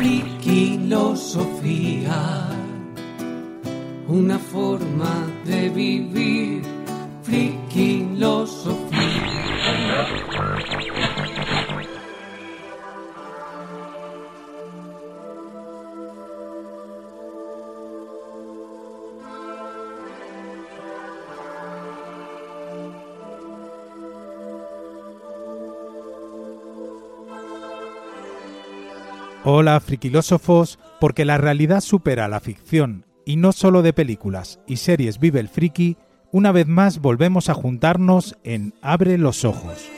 Frikilosofía, una forma de vivir. Frikilosofía. Hola, friquilósofos, porque la realidad supera la ficción, y no solo de películas y series vive el friki, una vez más volvemos a juntarnos en Abre los Ojos.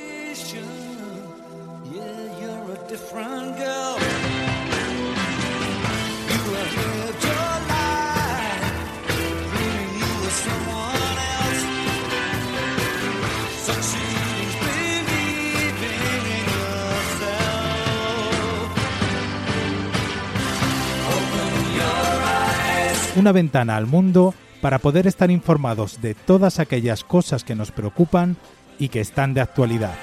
Una ventana al mundo para poder estar informados de todas aquellas cosas que nos preocupan y que están de actualidad.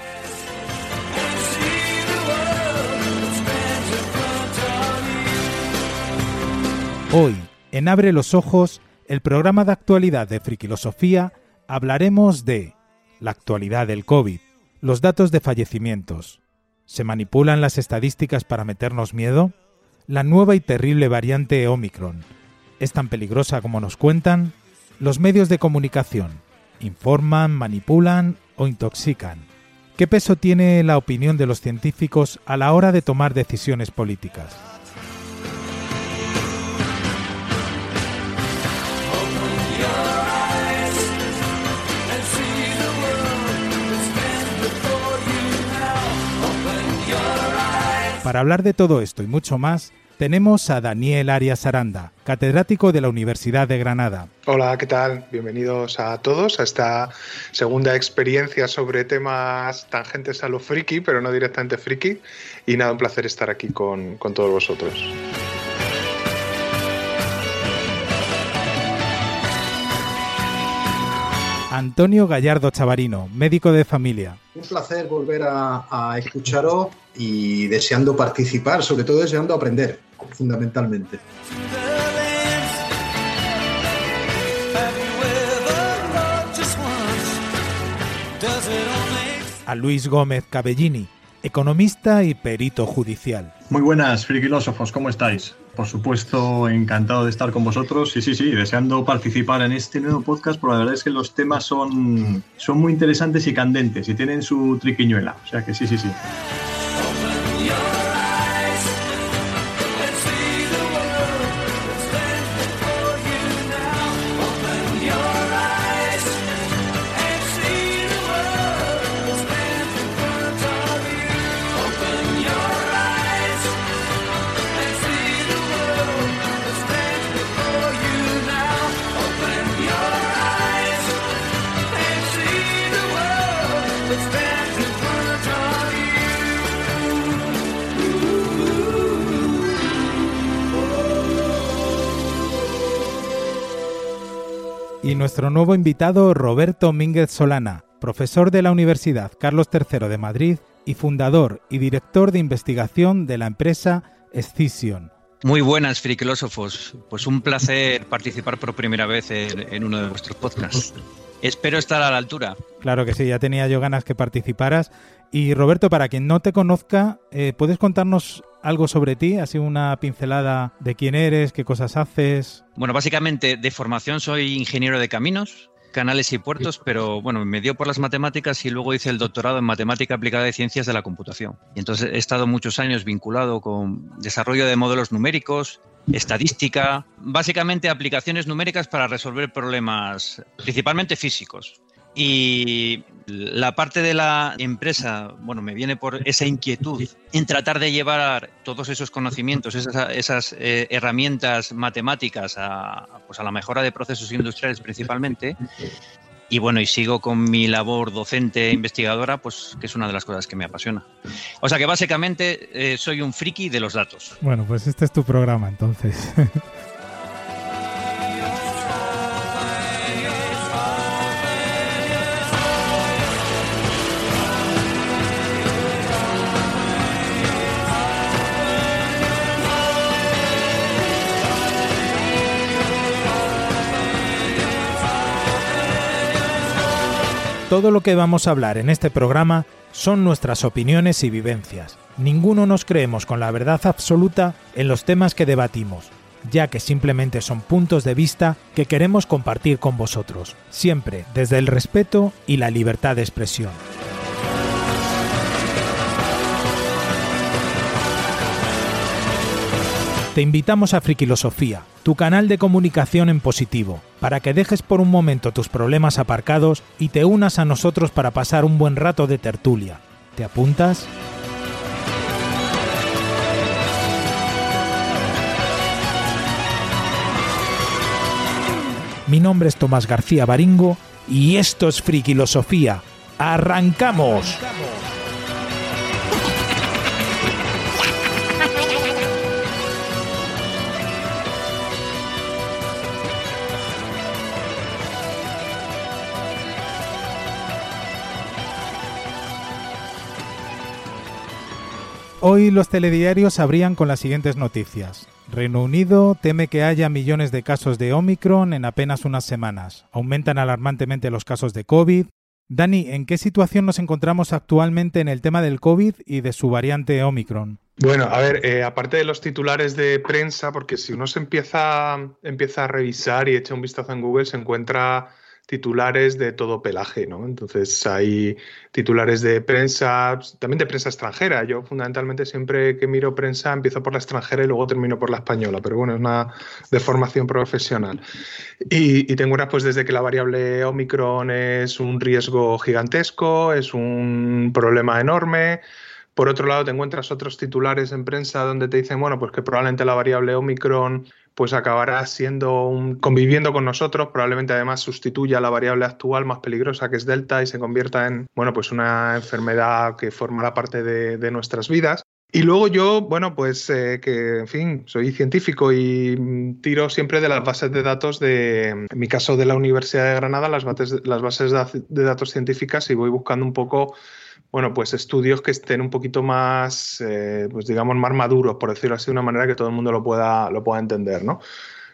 Hoy, en Abre los Ojos, el programa de actualidad de Frikilosofía, hablaremos de la actualidad del COVID, los datos de fallecimientos. ¿Se manipulan las estadísticas para meternos miedo? La nueva y terrible variante Omicron. ¿Es tan peligrosa como nos cuentan? Los medios de comunicación. ¿Informan, manipulan o intoxican? ¿Qué peso tiene la opinión de los científicos a la hora de tomar decisiones políticas? Para hablar de todo esto y mucho más, tenemos a Daniel Arias Aranda, catedrático de la Universidad de Granada. Hola, ¿qué tal? Bienvenidos a todos a esta segunda experiencia sobre temas tangentes a lo friki, pero no directamente friki. Y nada, un placer estar aquí con, con todos vosotros. Antonio Gallardo Chavarino, médico de familia. Un placer volver a, a escucharos y deseando participar, sobre todo deseando aprender, fundamentalmente. A Luis Gómez Cabellini, economista y perito judicial. Muy buenas, friquilósofos, ¿cómo estáis? Por supuesto, encantado de estar con vosotros. Sí, sí, sí, deseando participar en este nuevo podcast, porque la verdad es que los temas son, son muy interesantes y candentes y tienen su triquiñuela. O sea que sí, sí, sí. Y nuestro nuevo invitado, Roberto Mínguez Solana, profesor de la Universidad Carlos III de Madrid y fundador y director de investigación de la empresa Escision. Muy buenas, friquilósofos. Pues un placer participar por primera vez en, en uno de vuestros podcasts. Espero estar a la altura. Claro que sí, ya tenía yo ganas que participaras. Y Roberto, para quien no te conozca, eh, ¿puedes contarnos algo sobre ti? Así una pincelada de quién eres, qué cosas haces. Bueno, básicamente de formación soy ingeniero de caminos, canales y puertos, pero bueno, me dio por las matemáticas y luego hice el doctorado en matemática aplicada de ciencias de la computación. Y entonces he estado muchos años vinculado con desarrollo de modelos numéricos, estadística, básicamente aplicaciones numéricas para resolver problemas principalmente físicos. Y la parte de la empresa, bueno, me viene por esa inquietud en tratar de llevar todos esos conocimientos, esas, eh, herramientas matemáticas a, pues a la mejora de procesos industriales principalmente. Y bueno, y sigo con mi labor docente e investigadora, pues que es una de las cosas que me apasiona. O sea que básicamente eh, soy un friki de los datos. Bueno, pues este es tu programa entonces. Todo lo que vamos a hablar en este programa son nuestras opiniones y vivencias. Ninguno nos creemos con la verdad absoluta en los temas que debatimos, ya que simplemente son puntos de vista que queremos compartir con vosotros, siempre desde el respeto y la libertad de expresión. Te invitamos a Frikilosofía, tu canal de comunicación en positivo, para que dejes por un momento tus problemas aparcados y te unas a nosotros para pasar un buen rato de tertulia. ¿Te apuntas? Mi nombre es Tomás García Baringo y esto es Frikilosofía. ¡Arrancamos! Hoy los telediarios abrían con las siguientes noticias. Reino Unido teme que haya millones de casos de Omicron en apenas unas semanas. Aumentan alarmantemente los casos de COVID. Dani, ¿en qué situación nos encontramos actualmente en el tema del COVID y de su variante Omicron? Bueno, a ver, eh, aparte de los titulares de prensa, porque si uno se empieza, empieza a revisar y echa un vistazo en Google, se encuentra titulares de todo pelaje, ¿no? Entonces hay titulares de prensa, también de prensa extranjera. Yo fundamentalmente siempre que miro prensa empiezo por la extranjera y luego termino por la española, pero bueno, es una deformación profesional. Y, y te encuentras pues desde que la variable Omicron es un riesgo gigantesco, es un problema enorme, por otro lado, te encuentras otros titulares en prensa donde te dicen, bueno, pues que probablemente la variable Omicron pues acabará siendo un, conviviendo con nosotros, probablemente además sustituya la variable actual más peligrosa que es Delta y se convierta en, bueno, pues una enfermedad que formará parte de, nuestras vidas. Y luego yo, bueno, pues eh, que, en fin, soy científico y tiro siempre de las bases de datos de, en mi caso de la Universidad de Granada, las bases, las bases de datos científicas y voy buscando un poco bueno, pues estudios que estén un poquito más, eh, pues digamos, más maduros, por decirlo así, de una manera que todo el mundo lo pueda, lo pueda entender, ¿no?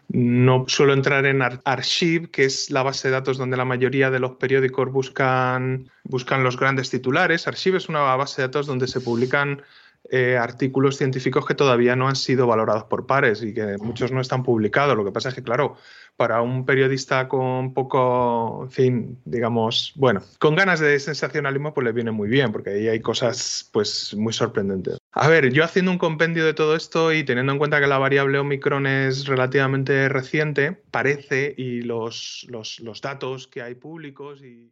No suelo entrar en Archive, que es la base de datos donde la mayoría de los periódicos buscan, buscan los grandes titulares. Archive es una base de datos donde se publican eh, artículos científicos que todavía no han sido valorados por pares y que muchos no están publicados. Lo que pasa es que, claro, para un periodista con poco, en fin, digamos, bueno, con ganas de sensacionalismo, pues le viene muy bien, porque ahí hay cosas, pues, muy sorprendentes. A ver, yo haciendo un compendio de todo esto y teniendo en cuenta que la variable Omicron es relativamente reciente, parece, y los, los, los datos que hay públicos y...